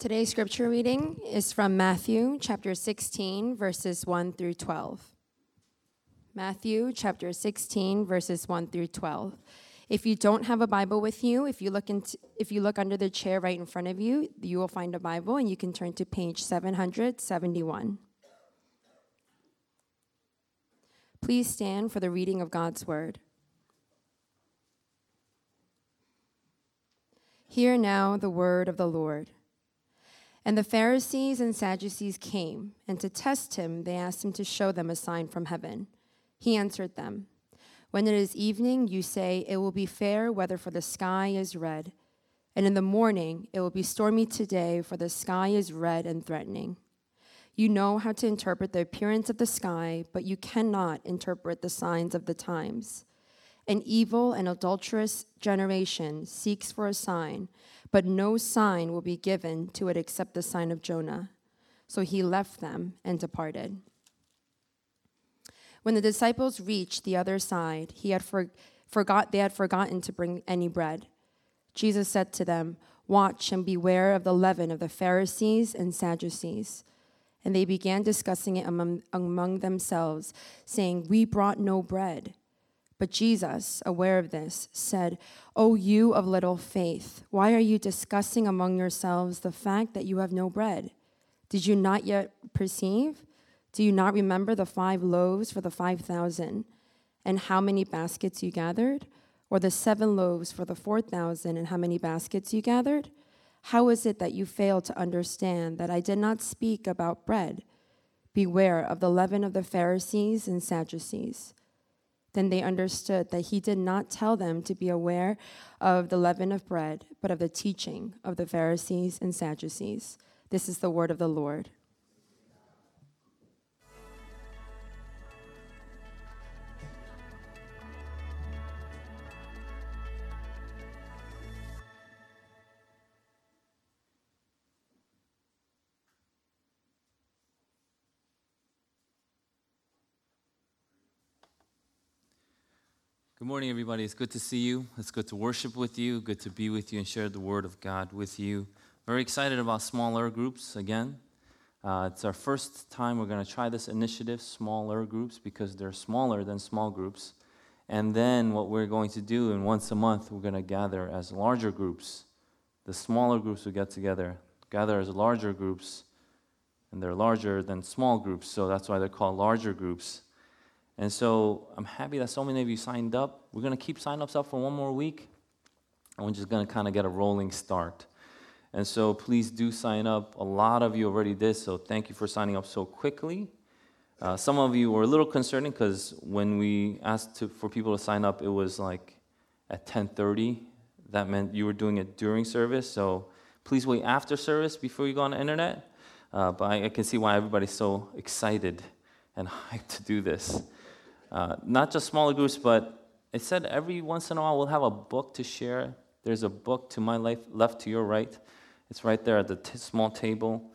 Today's scripture reading is from Matthew chapter 16, verses 1 through 12. Matthew chapter 16, verses 1 through 12. If you don't have a Bible with you, if you look into, if you look under the chair right in front of you, you will find a Bible and you can turn to page 771. Please stand for the reading of God's word. Hear now the word of the Lord. And the Pharisees and Sadducees came, and to test him, they asked him to show them a sign from heaven. He answered them, When it is evening, you say, It will be fair weather, for the sky is red. And in the morning, it will be stormy today, for the sky is red and threatening. You know how to interpret the appearance of the sky, but you cannot interpret the signs of the times. An evil and adulterous generation seeks for a sign but no sign will be given to it except the sign of Jonah. So he left them and departed. When the disciples reached the other side, he had for, forgot, they had forgotten to bring any bread. Jesus said to them, Watch and beware of the leaven of the Pharisees and Sadducees. And they began discussing it among, among themselves, saying, We brought no bread. But Jesus, aware of this, said, O you of little faith, why are you discussing among yourselves the fact that you have no bread? Did you not yet perceive? Do you not remember the five loaves for the five thousand, and how many baskets you gathered? Or the seven loaves for the four thousand, and how many baskets you gathered? How is it that you fail to understand that I did not speak about bread? Beware of the leaven of the Pharisees and Sadducees. Then they understood that he did not tell them to be aware of the leaven of bread, but of the teaching of the Pharisees and Sadducees. This is the word of the Lord. Good morning, everybody. It's good to see you. It's good to worship with you. Good to be with you and share the Word of God with you. Very excited about smaller groups again. Uh, it's our first time we're going to try this initiative, smaller groups, because they're smaller than small groups. And then what we're going to do, and once a month, we're going to gather as larger groups. The smaller groups will get together, gather as larger groups, and they're larger than small groups, so that's why they're called larger groups. And so I'm happy that so many of you signed up. We're going to keep sign ups up for one more week, and we're just going to kind of get a rolling start. And so please do sign up. A lot of you already did, so thank you for signing up so quickly. Uh, some of you were a little concerning because when we asked to, for people to sign up, it was like at 10:30. That meant you were doing it during service. So please wait after service before you go on the internet. Uh, but I, I can see why everybody's so excited and hyped to do this. Uh, not just smaller groups, but it said every once in a while we'll have a book to share. There's a book to my left, left to your right. It's right there at the t- small table.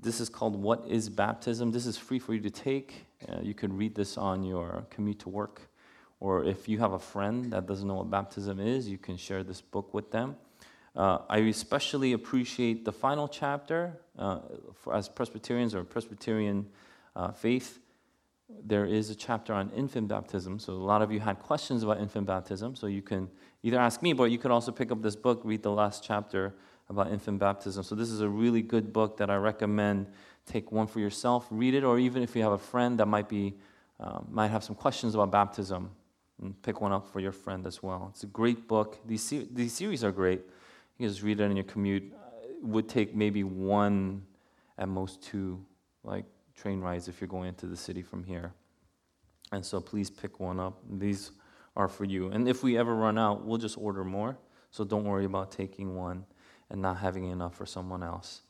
This is called What is Baptism? This is free for you to take. Uh, you can read this on your commute to work. Or if you have a friend that doesn't know what baptism is, you can share this book with them. Uh, I especially appreciate the final chapter uh, as Presbyterians or Presbyterian uh, faith there is a chapter on infant baptism. So a lot of you had questions about infant baptism. So you can either ask me, but you could also pick up this book, read the last chapter about infant baptism. So this is a really good book that I recommend. Take one for yourself, read it, or even if you have a friend that might be um, might have some questions about baptism, pick one up for your friend as well. It's a great book. These se- these series are great. You can just read it in your commute. It would take maybe one, at most two, like train rides if you're going into the city from here. And so please pick one up. These are for you. And if we ever run out, we'll just order more. So don't worry about taking one and not having enough for someone else.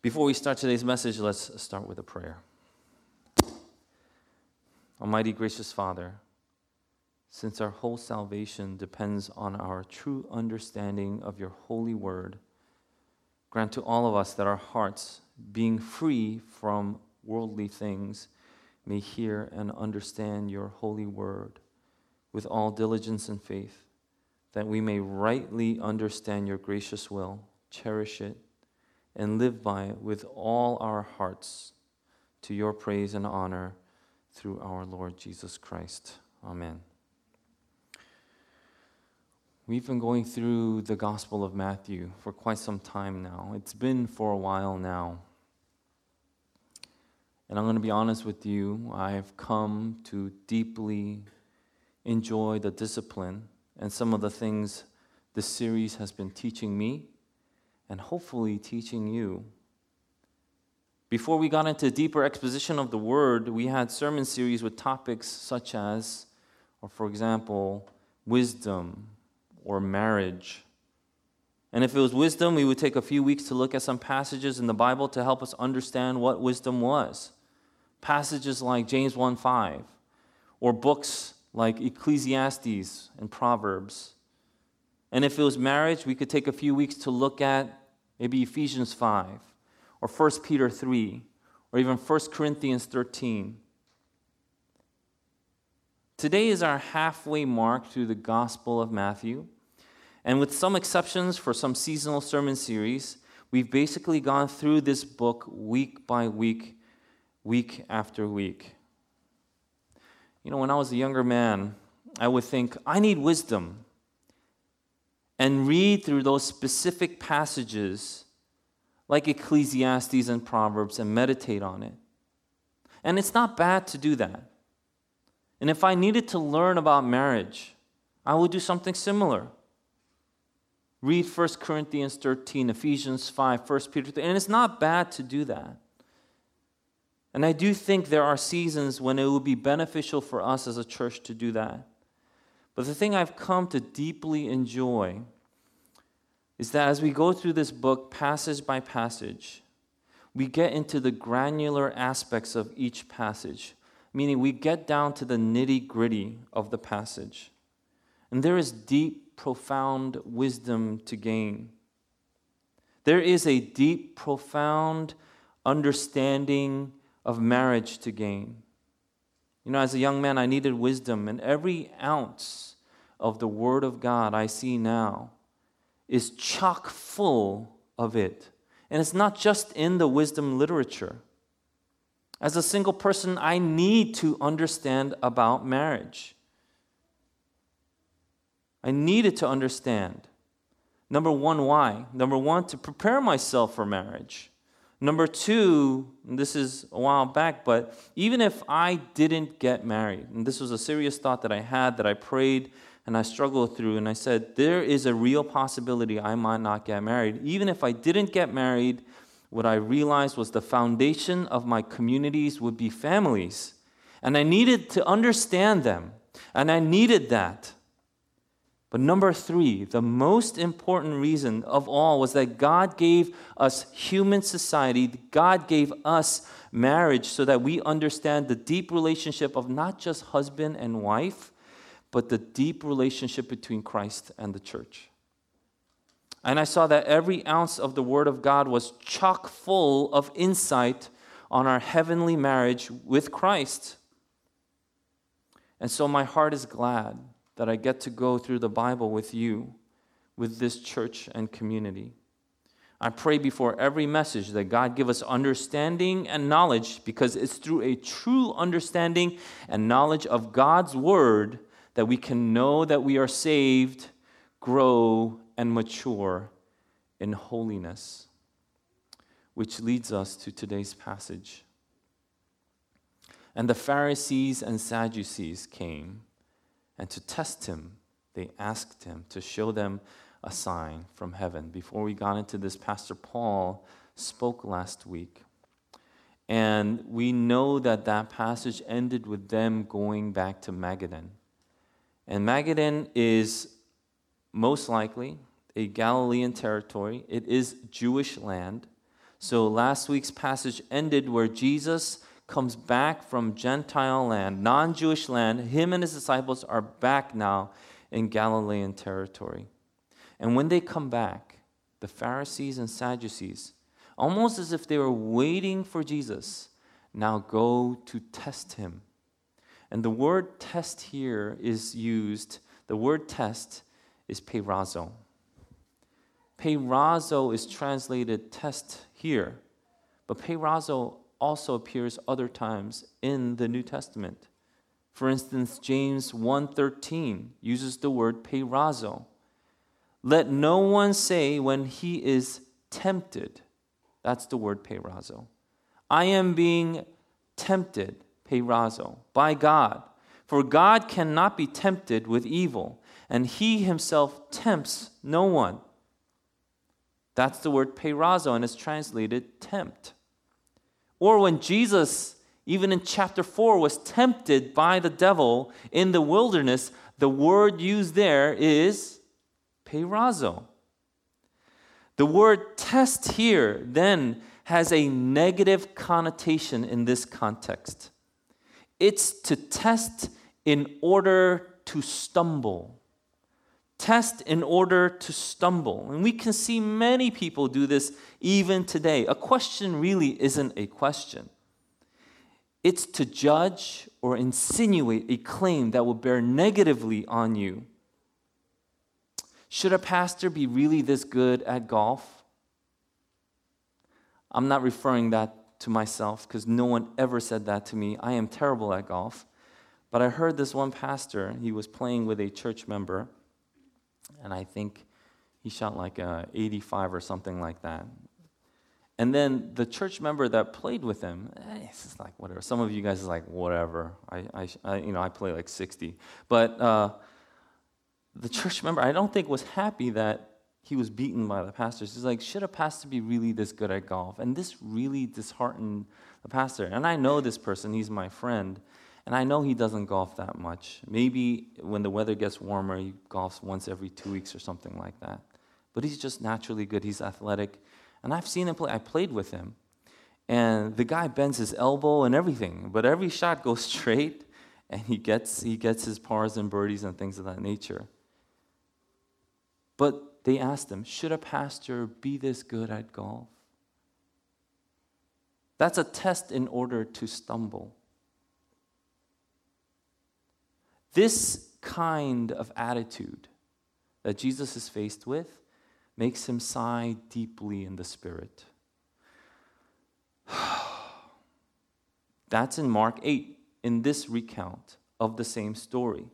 Before we start today's message, let's start with a prayer. Almighty gracious Father, since our whole salvation depends on our true understanding of your holy word, grant to all of us that our hearts, being free from worldly things, may hear and understand your holy word with all diligence and faith, that we may rightly understand your gracious will, cherish it, and live by it with all our hearts to your praise and honor through our Lord Jesus Christ. Amen. We've been going through the Gospel of Matthew for quite some time now. It's been for a while now. And I'm going to be honest with you, I have come to deeply enjoy the discipline and some of the things this series has been teaching me and hopefully teaching you. Before we got into deeper exposition of the word, we had sermon series with topics such as, or for example, wisdom or marriage. And if it was wisdom, we would take a few weeks to look at some passages in the Bible to help us understand what wisdom was passages like James 1 5, or books like Ecclesiastes and Proverbs. And if it was marriage, we could take a few weeks to look at maybe Ephesians 5, or 1 Peter 3, or even 1 Corinthians 13. Today is our halfway mark through the Gospel of Matthew. And with some exceptions for some seasonal sermon series, we've basically gone through this book week by week week after week. You know, when I was a younger man, I would think, I need wisdom. And read through those specific passages like Ecclesiastes and Proverbs and meditate on it. And it's not bad to do that. And if I needed to learn about marriage, I would do something similar. Read 1 Corinthians 13, Ephesians 5, 1 Peter 3, and it's not bad to do that. And I do think there are seasons when it would be beneficial for us as a church to do that. But the thing I've come to deeply enjoy is that as we go through this book, passage by passage, we get into the granular aspects of each passage, meaning we get down to the nitty gritty of the passage. And there is deep, profound wisdom to gain. There is a deep, profound understanding of marriage to gain. You know, as a young man, I needed wisdom, and every ounce of the Word of God I see now is chock full of it. And it's not just in the wisdom literature. As a single person, I need to understand about marriage. I needed to understand. Number one, why? Number one, to prepare myself for marriage. Number two, this is a while back, but even if I didn't get married, and this was a serious thought that I had that I prayed and I struggled through, and I said, there is a real possibility I might not get married. Even if I didn't get married, what I realized was the foundation of my communities would be families. And I needed to understand them, and I needed that. But number three, the most important reason of all was that God gave us human society, God gave us marriage so that we understand the deep relationship of not just husband and wife, but the deep relationship between Christ and the church. And I saw that every ounce of the Word of God was chock full of insight on our heavenly marriage with Christ. And so my heart is glad that I get to go through the Bible with you, with this church and community. I pray before every message that God give us understanding and knowledge because it's through a true understanding and knowledge of God's word that we can know that we are saved, grow, and mature in holiness. Which leads us to today's passage. And the Pharisees and Sadducees came and to test him, they asked him to show them a sign from heaven. Before we got into this, Pastor Paul spoke last week. And we know that that passage ended with them going back to Magadan. And Magadan is most likely a Galilean territory, it is Jewish land. So last week's passage ended where Jesus comes back from Gentile land, non Jewish land. Him and his disciples are back now in Galilean territory. And when they come back, the Pharisees and Sadducees, almost as if they were waiting for Jesus, now go to test him. And the word test here is used, the word test is peirazo. Peirazo is translated test here, but peirazo also appears other times in the New Testament. For instance, James 1:13 uses the word peirazo. Let no one say when he is tempted. That's the word peirazo. I am being tempted, peirazo, by God. For God cannot be tempted with evil, and he himself tempts no one. That's the word peirazo, and it's translated tempt. Or when Jesus, even in chapter 4, was tempted by the devil in the wilderness, the word used there is peirazo. The word test here then has a negative connotation in this context. It's to test in order to stumble. Test in order to stumble. And we can see many people do this even today. A question really isn't a question, it's to judge or insinuate a claim that will bear negatively on you. Should a pastor be really this good at golf? I'm not referring that to myself because no one ever said that to me. I am terrible at golf. But I heard this one pastor, he was playing with a church member, and I think he shot like a 85 or something like that. And then the church member that played with him, eh, it's just like whatever. Some of you guys is like whatever. I, I, I you know, I play like 60. But uh, the church member, I don't think was happy that he was beaten by the pastors. He's like, should a pastor be really this good at golf? And this really disheartened the pastor. And I know this person, he's my friend. And I know he doesn't golf that much. Maybe when the weather gets warmer, he golfs once every two weeks or something like that. But he's just naturally good. He's athletic. And I've seen him play. I played with him. And the guy bends his elbow and everything, but every shot goes straight and he gets, he gets his pars and birdies and things of that nature. But they asked him, Should a pastor be this good at golf? That's a test in order to stumble. This kind of attitude that Jesus is faced with makes him sigh deeply in the spirit. That's in Mark 8, in this recount of the same story.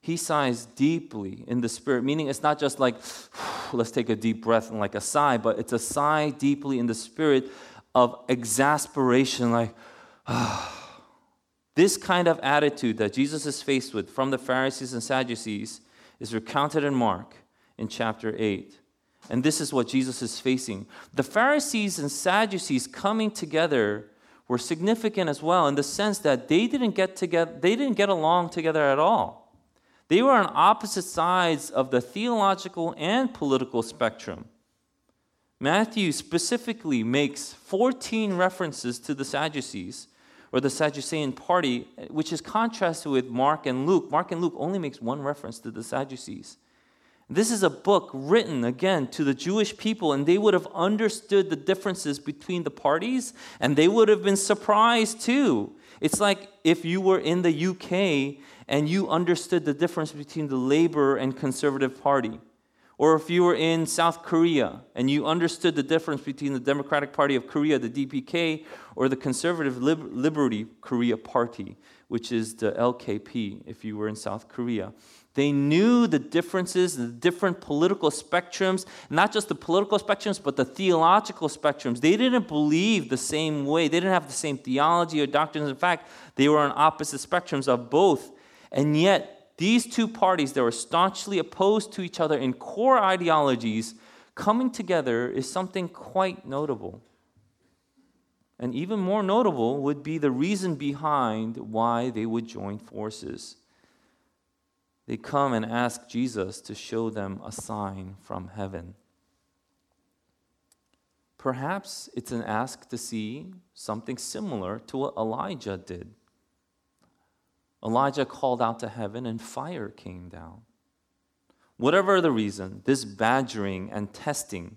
He sighs deeply in the spirit, meaning it's not just like, let's take a deep breath and like a sigh, but it's a sigh deeply in the spirit of exasperation, like, ah. This kind of attitude that Jesus is faced with from the Pharisees and Sadducees is recounted in Mark in chapter 8. And this is what Jesus is facing. The Pharisees and Sadducees coming together were significant as well in the sense that they didn't get together they didn't get along together at all. They were on opposite sides of the theological and political spectrum. Matthew specifically makes 14 references to the Sadducees or the Sadducean party, which is contrasted with Mark and Luke. Mark and Luke only makes one reference to the Sadducees. This is a book written again to the Jewish people, and they would have understood the differences between the parties, and they would have been surprised too. It's like if you were in the UK and you understood the difference between the Labour and Conservative Party. Or if you were in South Korea and you understood the difference between the Democratic Party of Korea, the DPK, or the Conservative Lib- Liberty Korea Party, which is the LKP, if you were in South Korea. They knew the differences, the different political spectrums, not just the political spectrums, but the theological spectrums. They didn't believe the same way, they didn't have the same theology or doctrines. In fact, they were on opposite spectrums of both. And yet, these two parties that were staunchly opposed to each other in core ideologies coming together is something quite notable. And even more notable would be the reason behind why they would join forces. They come and ask Jesus to show them a sign from heaven. Perhaps it's an ask to see something similar to what Elijah did. Elijah called out to heaven and fire came down. Whatever the reason, this badgering and testing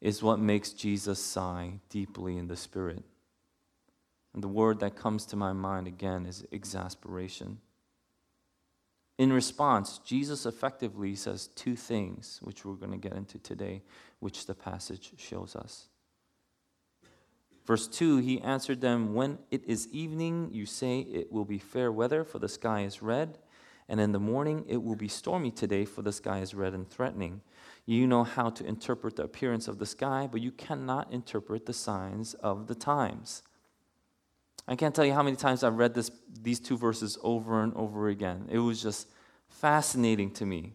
is what makes Jesus sigh deeply in the spirit. And the word that comes to my mind again is exasperation. In response, Jesus effectively says two things, which we're going to get into today, which the passage shows us. Verse 2 He answered them, When it is evening, you say it will be fair weather, for the sky is red, and in the morning it will be stormy today, for the sky is red and threatening. You know how to interpret the appearance of the sky, but you cannot interpret the signs of the times. I can't tell you how many times I've read this, these two verses over and over again. It was just fascinating to me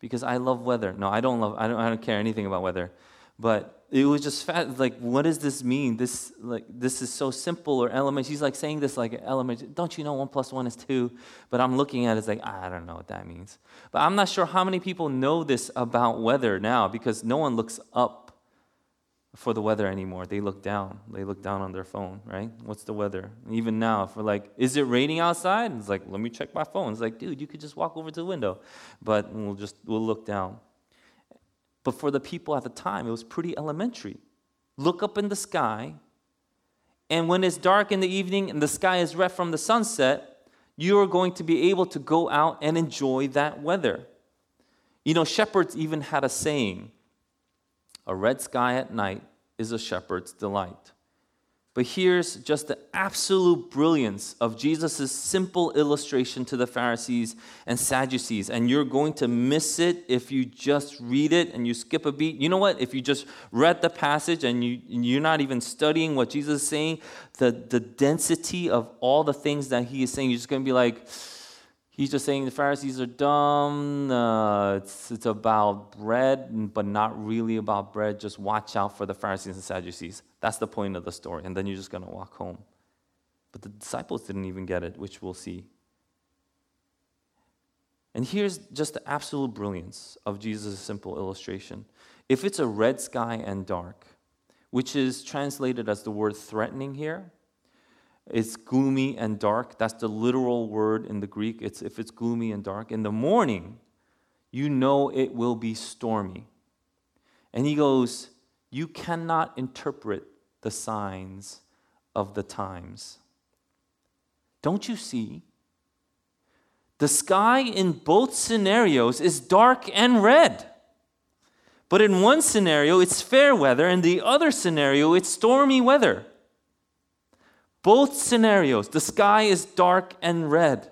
because I love weather. No, I don't love. I don't. I don't care anything about weather, but it was just fat, like, what does this mean? This like this is so simple or elementary. He's like saying this like element. Don't you know one plus one is two? But I'm looking at it, it's like ah, I don't know what that means. But I'm not sure how many people know this about weather now because no one looks up for the weather anymore. They look down. They look down on their phone, right? What's the weather? even now, if we're like, is it raining outside? And It's like, let me check my phone. It's like, dude, you could just walk over to the window. But we'll just we'll look down. But for the people at the time, it was pretty elementary. Look up in the sky, and when it's dark in the evening and the sky is red from the sunset, you are going to be able to go out and enjoy that weather. You know, shepherds even had a saying a red sky at night is a shepherd's delight. But here's just the absolute brilliance of Jesus' simple illustration to the Pharisees and Sadducees. And you're going to miss it if you just read it and you skip a beat. You know what? If you just read the passage and you, you're not even studying what Jesus is saying, the, the density of all the things that he is saying, you're just going to be like, He's just saying the Pharisees are dumb. Uh, it's, it's about bread, but not really about bread. Just watch out for the Pharisees and Sadducees. That's the point of the story. And then you're just going to walk home. But the disciples didn't even get it, which we'll see. And here's just the absolute brilliance of Jesus' simple illustration. If it's a red sky and dark, which is translated as the word threatening here, it's gloomy and dark. That's the literal word in the Greek. It's if it's gloomy and dark. In the morning, you know it will be stormy. And he goes, You cannot interpret the signs of the times. Don't you see? The sky in both scenarios is dark and red. But in one scenario, it's fair weather, and the other scenario, it's stormy weather. Both scenarios, the sky is dark and red.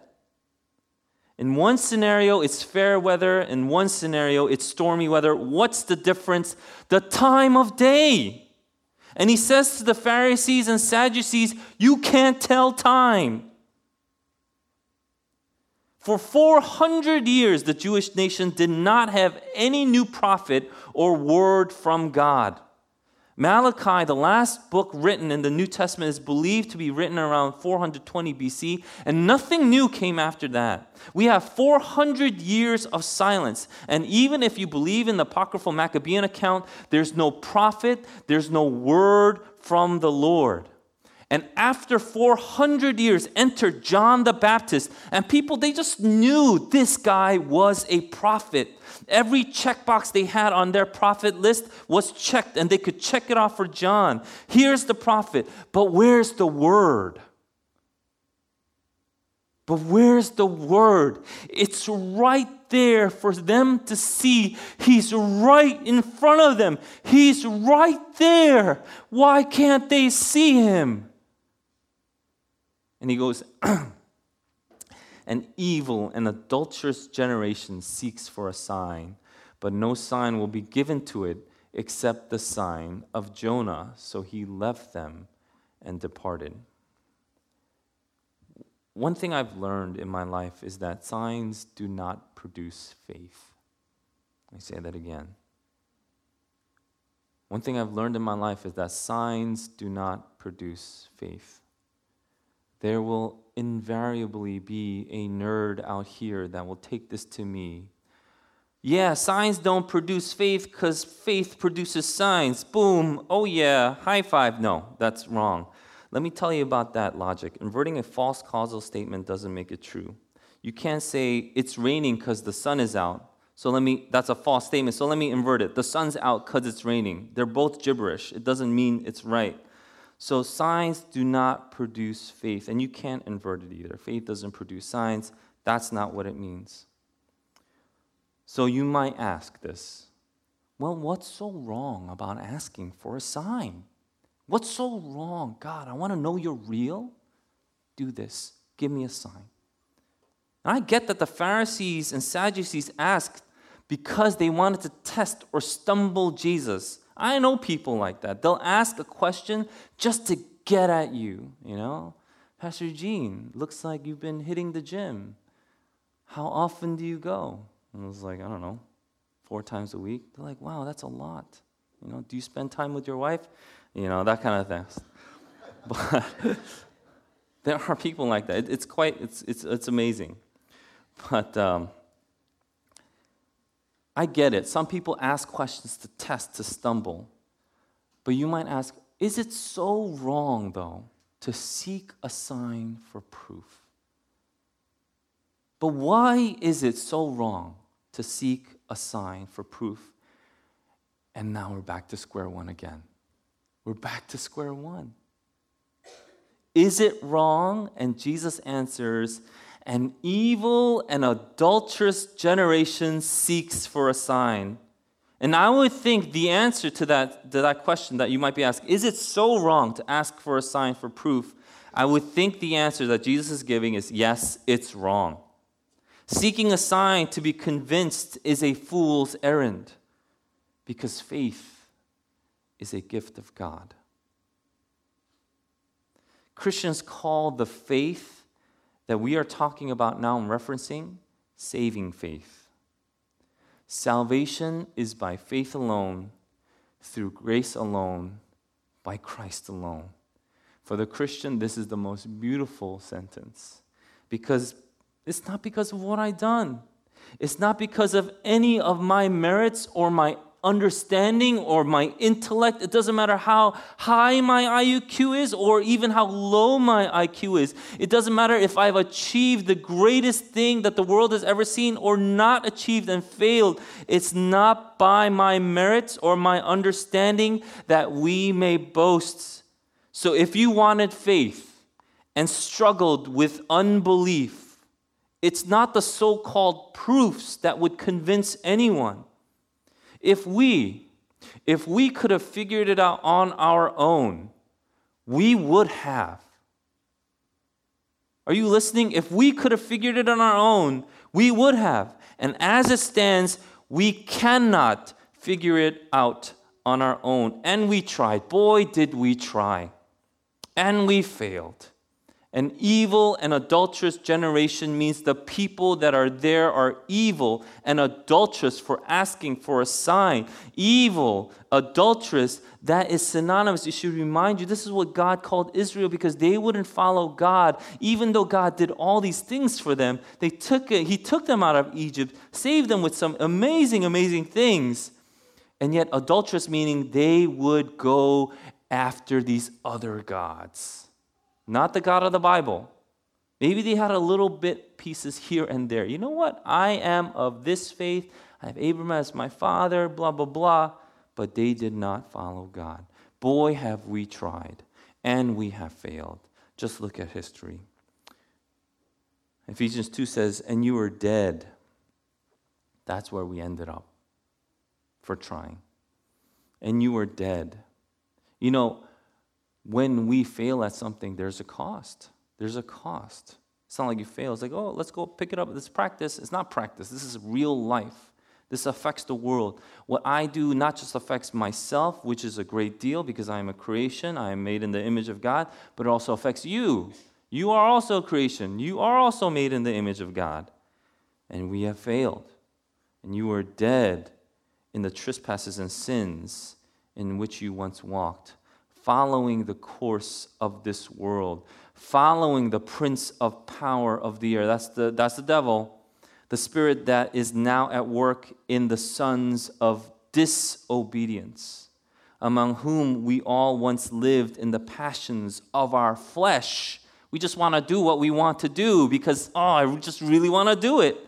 In one scenario, it's fair weather. In one scenario, it's stormy weather. What's the difference? The time of day. And he says to the Pharisees and Sadducees, You can't tell time. For 400 years, the Jewish nation did not have any new prophet or word from God. Malachi, the last book written in the New Testament, is believed to be written around 420 BC, and nothing new came after that. We have 400 years of silence, and even if you believe in the apocryphal Maccabean account, there's no prophet, there's no word from the Lord. And after 400 years, entered John the Baptist, and people, they just knew this guy was a prophet. Every checkbox they had on their prophet list was checked, and they could check it off for John. Here's the prophet, but where's the word? But where's the word? It's right there for them to see. He's right in front of them. He's right there. Why can't they see him? And he goes, An evil and adulterous generation seeks for a sign, but no sign will be given to it except the sign of Jonah. So he left them and departed. One thing I've learned in my life is that signs do not produce faith. I say that again. One thing I've learned in my life is that signs do not produce faith. There will invariably be a nerd out here that will take this to me. Yeah, signs don't produce faith because faith produces signs. Boom. Oh, yeah. High five. No, that's wrong. Let me tell you about that logic. Inverting a false causal statement doesn't make it true. You can't say it's raining because the sun is out. So let me, that's a false statement. So let me invert it. The sun's out because it's raining. They're both gibberish. It doesn't mean it's right. So signs do not produce faith, and you can't invert it either. Faith doesn't produce signs. That's not what it means. So you might ask this well, what's so wrong about asking for a sign? What's so wrong? God, I want to know you're real. Do this. Give me a sign. And I get that the Pharisees and Sadducees asked because they wanted to test or stumble Jesus. I know people like that. They'll ask a question just to get at you, you know? Pastor Gene, looks like you've been hitting the gym. How often do you go? And I was like, I don't know, four times a week. They're like, wow, that's a lot. You know, do you spend time with your wife? You know, that kind of thing. But there are people like that. It, it's quite, it's, it's, it's amazing. But um, I get it. Some people ask questions to test, to stumble. But you might ask, is it so wrong, though, to seek a sign for proof? But why is it so wrong to seek a sign for proof? And now we're back to square one again. We're back to square one. Is it wrong? And Jesus answers, An evil and adulterous generation seeks for a sign. And I would think the answer to that, to that question that you might be asking, is it so wrong to ask for a sign for proof? I would think the answer that Jesus is giving is yes, it's wrong. Seeking a sign to be convinced is a fool's errand because faith is a gift of God. Christians call the faith that we are talking about now and referencing saving faith. Salvation is by faith alone, through grace alone, by Christ alone. For the Christian, this is the most beautiful sentence because it's not because of what I've done. It's not because of any of my merits or my understanding or my intellect. It doesn't matter how high my IQ is or even how low my IQ is. It doesn't matter if I've achieved the greatest thing that the world has ever seen or not achieved and failed. It's not by my merits or my understanding that we may boast. So if you wanted faith and struggled with unbelief, it's not the so called proofs that would convince anyone. If we, if we could have figured it out on our own, we would have. Are you listening? If we could have figured it on our own, we would have. And as it stands, we cannot figure it out on our own. And we tried. Boy, did we try. And we failed. An evil and adulterous generation means the people that are there are evil and adulterous for asking for a sign. Evil, adulterous, that is synonymous. It should remind you this is what God called Israel because they wouldn't follow God. Even though God did all these things for them, they took it, He took them out of Egypt, saved them with some amazing, amazing things. And yet, adulterous meaning they would go after these other gods not the God of the Bible. Maybe they had a little bit pieces here and there. You know what? I am of this faith. I have Abraham as my father, blah, blah, blah. But they did not follow God. Boy, have we tried, and we have failed. Just look at history. Ephesians 2 says, And you were dead. That's where we ended up for trying. And you were dead. You know, when we fail at something, there's a cost. There's a cost. It's not like you fail. It's like, oh, let's go pick it up. This practice. It's not practice. This is real life. This affects the world. What I do not just affects myself, which is a great deal because I am a creation, I am made in the image of God, but it also affects you. You are also a creation. You are also made in the image of God. And we have failed. And you are dead in the trespasses and sins in which you once walked following the course of this world, following the prince of power of the air. That's the, that's the devil, the spirit that is now at work in the sons of disobedience, among whom we all once lived in the passions of our flesh. We just want to do what we want to do because, oh, I just really want to do it.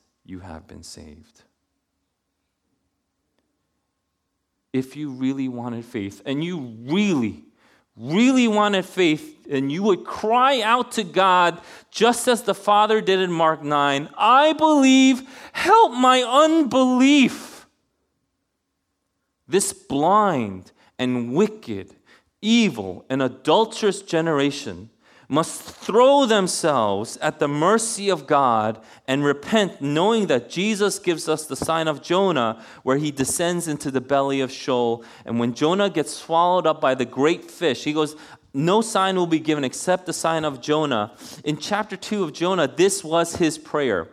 you have been saved. If you really wanted faith, and you really, really wanted faith, and you would cry out to God just as the Father did in Mark 9 I believe, help my unbelief. This blind and wicked, evil, and adulterous generation must throw themselves at the mercy of God and repent, knowing that Jesus gives us the sign of Jonah, where he descends into the belly of Sheol. And when Jonah gets swallowed up by the great fish, he goes, No sign will be given except the sign of Jonah. In chapter 2 of Jonah, this was his prayer.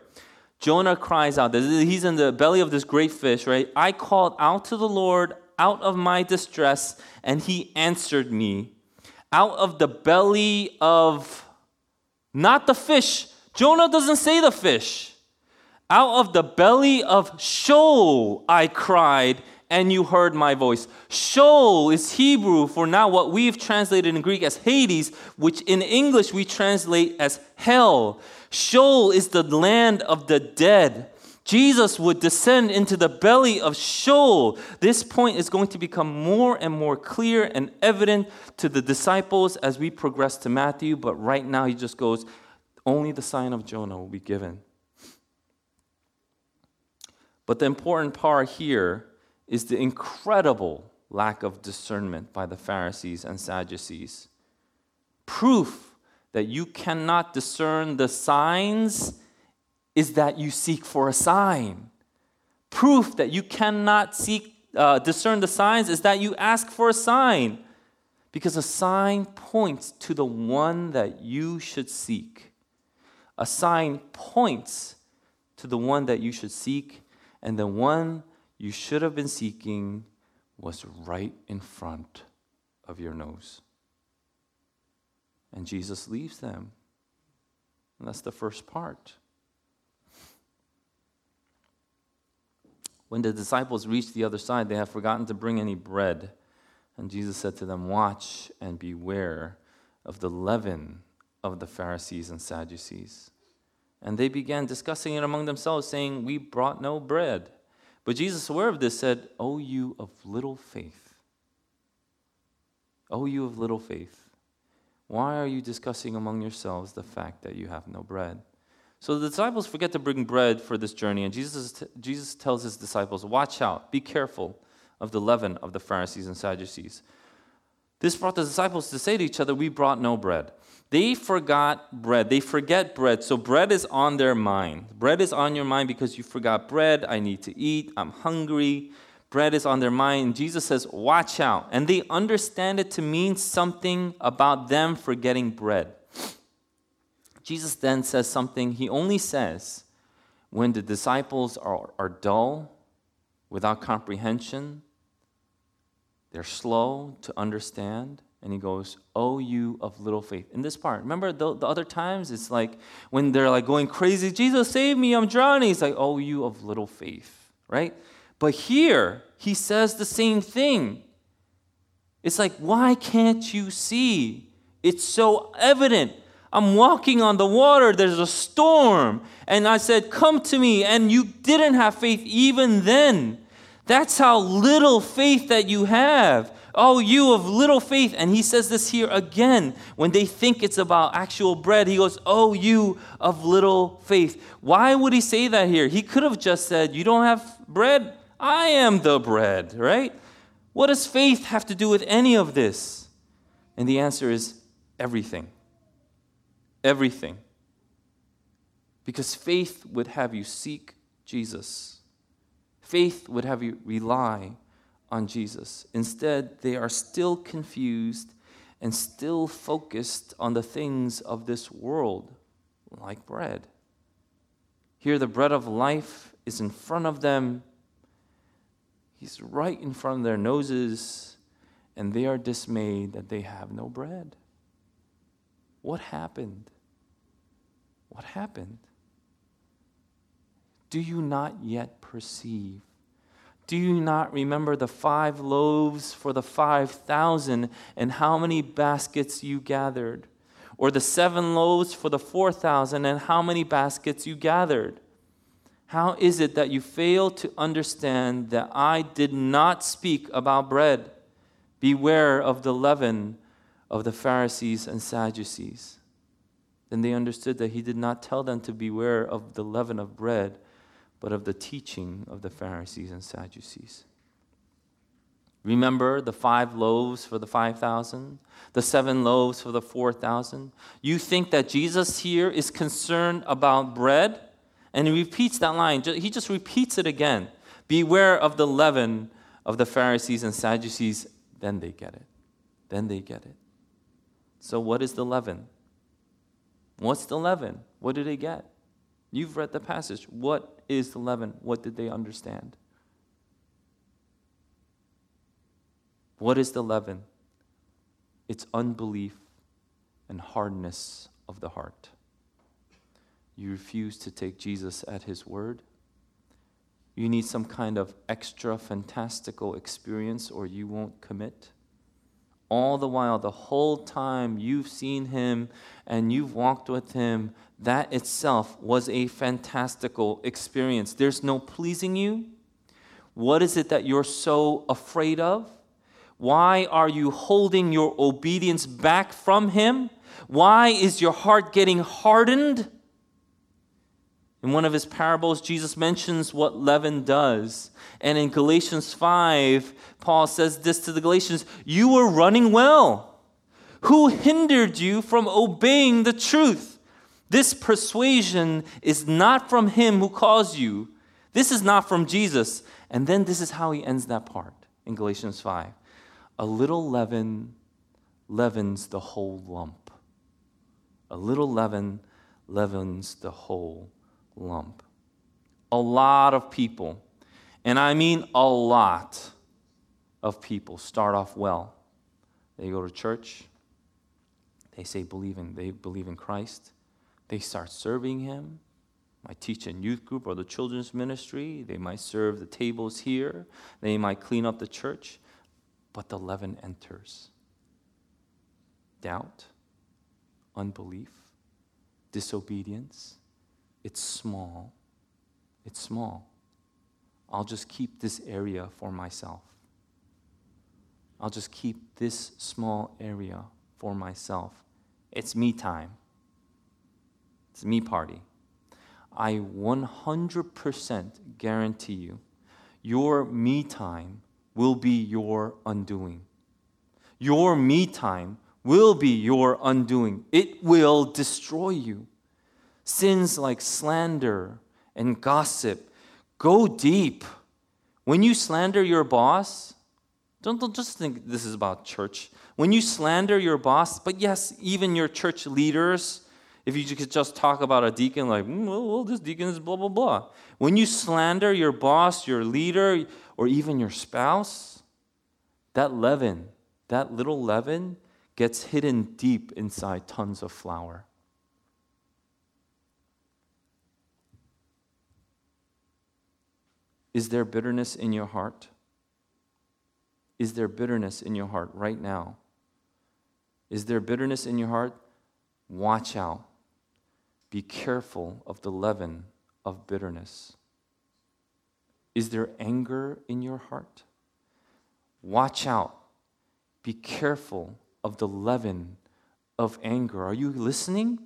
Jonah cries out, he's in the belly of this great fish, right? I called out to the Lord out of my distress, and he answered me out of the belly of not the fish. Jonah doesn't say the fish. Out of the belly of Sheol I cried, and you heard my voice. Sheol is Hebrew for now what we've translated in Greek as Hades, which in English we translate as hell. Sheol is the land of the dead. Jesus would descend into the belly of Sheol. This point is going to become more and more clear and evident to the disciples as we progress to Matthew, but right now he just goes, only the sign of Jonah will be given. But the important part here is the incredible lack of discernment by the Pharisees and Sadducees. Proof that you cannot discern the signs is that you seek for a sign. Proof that you cannot seek, uh, discern the signs is that you ask for a sign. Because a sign points to the one that you should seek. A sign points to the one that you should seek, and the one you should have been seeking was right in front of your nose. And Jesus leaves them. And that's the first part. When the disciples reached the other side, they had forgotten to bring any bread. And Jesus said to them, Watch and beware of the leaven of the Pharisees and Sadducees. And they began discussing it among themselves, saying, We brought no bread. But Jesus, aware of this, said, O you of little faith. O you of little faith. Why are you discussing among yourselves the fact that you have no bread? So the disciples forget to bring bread for this journey, and Jesus, Jesus tells his disciples, Watch out, be careful of the leaven of the Pharisees and Sadducees. This brought the disciples to say to each other, We brought no bread. They forgot bread. They forget bread. So bread is on their mind. Bread is on your mind because you forgot bread. I need to eat. I'm hungry. Bread is on their mind. Jesus says, Watch out. And they understand it to mean something about them forgetting bread. Jesus then says something he only says when the disciples are, are dull, without comprehension, they're slow to understand. And he goes, Oh, you of little faith. In this part, remember the, the other times? It's like when they're like going crazy, Jesus, save me, I'm drowning. He's like, Oh, you of little faith, right? But here, he says the same thing. It's like, Why can't you see? It's so evident. I'm walking on the water, there's a storm. And I said, Come to me. And you didn't have faith even then. That's how little faith that you have. Oh, you of little faith. And he says this here again when they think it's about actual bread. He goes, Oh, you of little faith. Why would he say that here? He could have just said, You don't have bread? I am the bread, right? What does faith have to do with any of this? And the answer is everything everything. Because faith would have you seek Jesus, faith would have you rely on Jesus. Instead, they are still confused and still focused on the things of this world, like bread. Here, the bread of life is in front of them. He's right in front of their noses, and they are dismayed that they have no bread. What happened? What happened? Do you not yet perceive? Do you not remember the five loaves for the five thousand and how many baskets you gathered? Or the seven loaves for the four thousand and how many baskets you gathered? How is it that you fail to understand that I did not speak about bread? Beware of the leaven of the Pharisees and Sadducees. Then they understood that he did not tell them to beware of the leaven of bread but of the teaching of the Pharisees and Sadducees. Remember the five loaves for the 5,000, the seven loaves for the 4,000? You think that Jesus here is concerned about bread? And he repeats that line. He just repeats it again. Beware of the leaven of the Pharisees and Sadducees. Then they get it. Then they get it. So, what is the leaven? What's the leaven? What did they get? You've read the passage. What is the leaven? What did they understand? What is the leaven? It's unbelief and hardness of the heart. You refuse to take Jesus at his word. You need some kind of extra fantastical experience or you won't commit all the while, the whole time you've seen him and you've walked with him, that itself was a fantastical experience. There's no pleasing you. What is it that you're so afraid of? Why are you holding your obedience back from him? Why is your heart getting hardened? In one of his parables, Jesus mentions what leaven does. And in Galatians 5, Paul says this to the Galatians You were running well. Who hindered you from obeying the truth? This persuasion is not from him who calls you. This is not from Jesus. And then this is how he ends that part in Galatians 5. A little leaven leavens the whole lump. A little leaven leavens the whole lump. A lot of people, and I mean a lot of people, start off well. They go to church, they say believe in, they believe in Christ, they start serving Him. Might teach in youth group or the children's ministry. They might serve the tables here. They might clean up the church. But the leaven enters doubt, unbelief, disobedience, it's small. It's small. I'll just keep this area for myself. I'll just keep this small area for myself. It's me time. It's me party. I 100% guarantee you, your me time will be your undoing. Your me time will be your undoing. It will destroy you. Sins like slander and gossip go deep. When you slander your boss, don't, don't just think this is about church. When you slander your boss, but yes, even your church leaders, if you could just talk about a deacon like, mm, well, well, this deacon is blah, blah, blah. When you slander your boss, your leader, or even your spouse, that leaven, that little leaven, gets hidden deep inside tons of flour. Is there bitterness in your heart? Is there bitterness in your heart right now? Is there bitterness in your heart? Watch out. Be careful of the leaven of bitterness. Is there anger in your heart? Watch out. Be careful of the leaven of anger. Are you listening?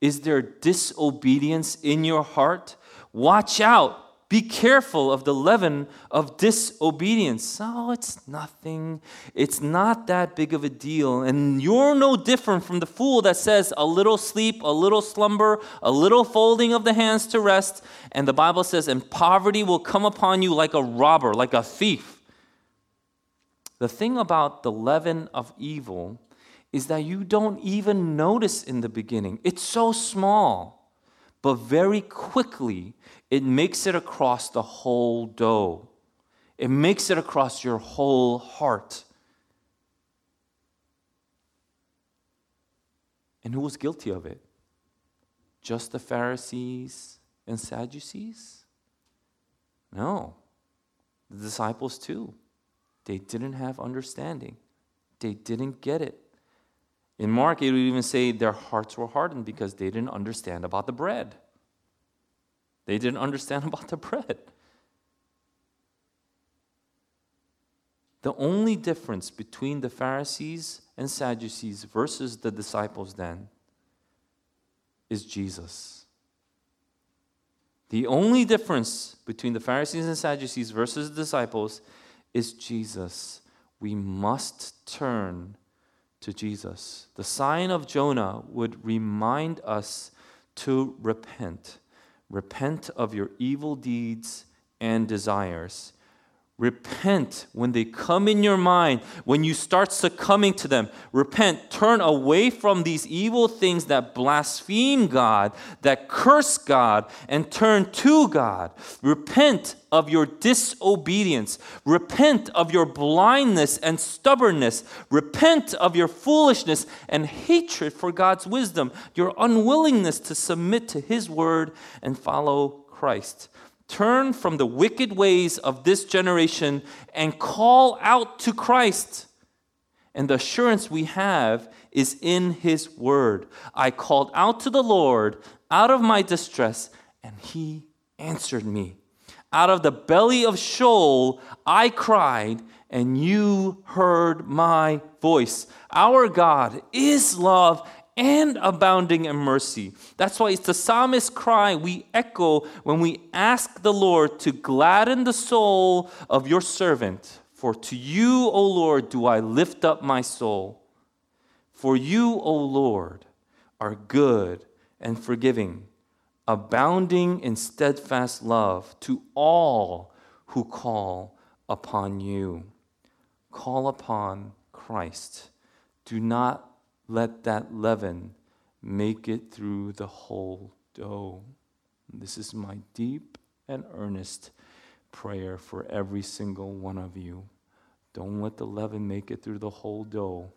Is there disobedience in your heart? Watch out. Be careful of the leaven of disobedience. Oh, it's nothing. It's not that big of a deal. And you're no different from the fool that says a little sleep, a little slumber, a little folding of the hands to rest. And the Bible says, and poverty will come upon you like a robber, like a thief. The thing about the leaven of evil is that you don't even notice in the beginning. It's so small, but very quickly it makes it across the whole dough. It makes it across your whole heart. And who was guilty of it? Just the Pharisees and Sadducees? No. The disciples too. They didn't have understanding. They didn't get it. In Mark, it would even say their hearts were hardened because they didn't understand about the bread. They didn't understand about the bread. The only difference between the Pharisees and Sadducees versus the disciples then is Jesus. The only difference between the Pharisees and Sadducees versus the disciples is Jesus. We must turn to Jesus. The sign of Jonah would remind us to repent. Repent of your evil deeds and desires Repent when they come in your mind, when you start succumbing to them. Repent, turn away from these evil things that blaspheme God, that curse God, and turn to God. Repent of your disobedience. Repent of your blindness and stubbornness. Repent of your foolishness and hatred for God's wisdom, your unwillingness to submit to His word and follow Christ. Turn from the wicked ways of this generation and call out to Christ. And the assurance we have is in His word. I called out to the Lord out of my distress, and He answered me. Out of the belly of Sheol, I cried, and you heard my voice. Our God is love and abounding in mercy. That's why it's the psalmist's cry we echo when we ask the Lord to gladden the soul of your servant. For to you, O Lord, do I lift up my soul. For you, O Lord, are good and forgiving, abounding in steadfast love to all who call upon you. Call upon Christ. Do not let that leaven make it through the whole dough. This is my deep and earnest prayer for every single one of you. Don't let the leaven make it through the whole dough.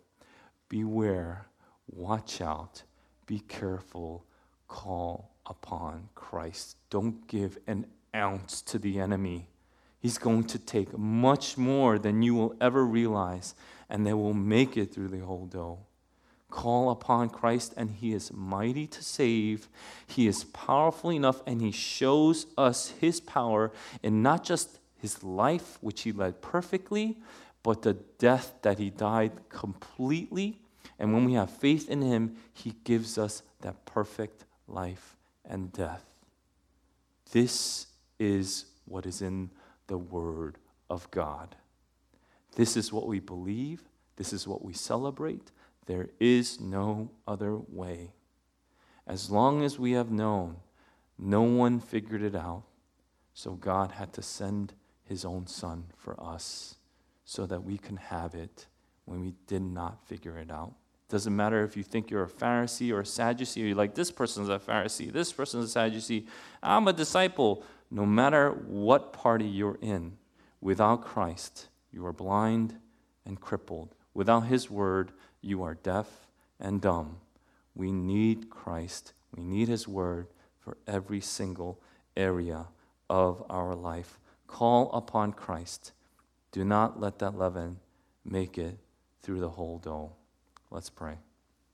Beware, watch out, be careful, call upon Christ. Don't give an ounce to the enemy. He's going to take much more than you will ever realize, and they will make it through the whole dough. Call upon Christ, and He is mighty to save. He is powerful enough, and He shows us His power in not just His life, which He led perfectly, but the death that He died completely. And when we have faith in Him, He gives us that perfect life and death. This is what is in the Word of God. This is what we believe. This is what we celebrate. There is no other way. As long as we have known, no one figured it out. So God had to send his own son for us so that we can have it when we did not figure it out. Doesn't matter if you think you're a Pharisee or a Sadducee, or you're like, this person's a Pharisee, this person's a Sadducee. I'm a disciple. No matter what party you're in, without Christ, you are blind and crippled. Without his word, you are deaf and dumb. We need Christ. We need His Word for every single area of our life. Call upon Christ. Do not let that leaven make it through the whole dough. Let's pray.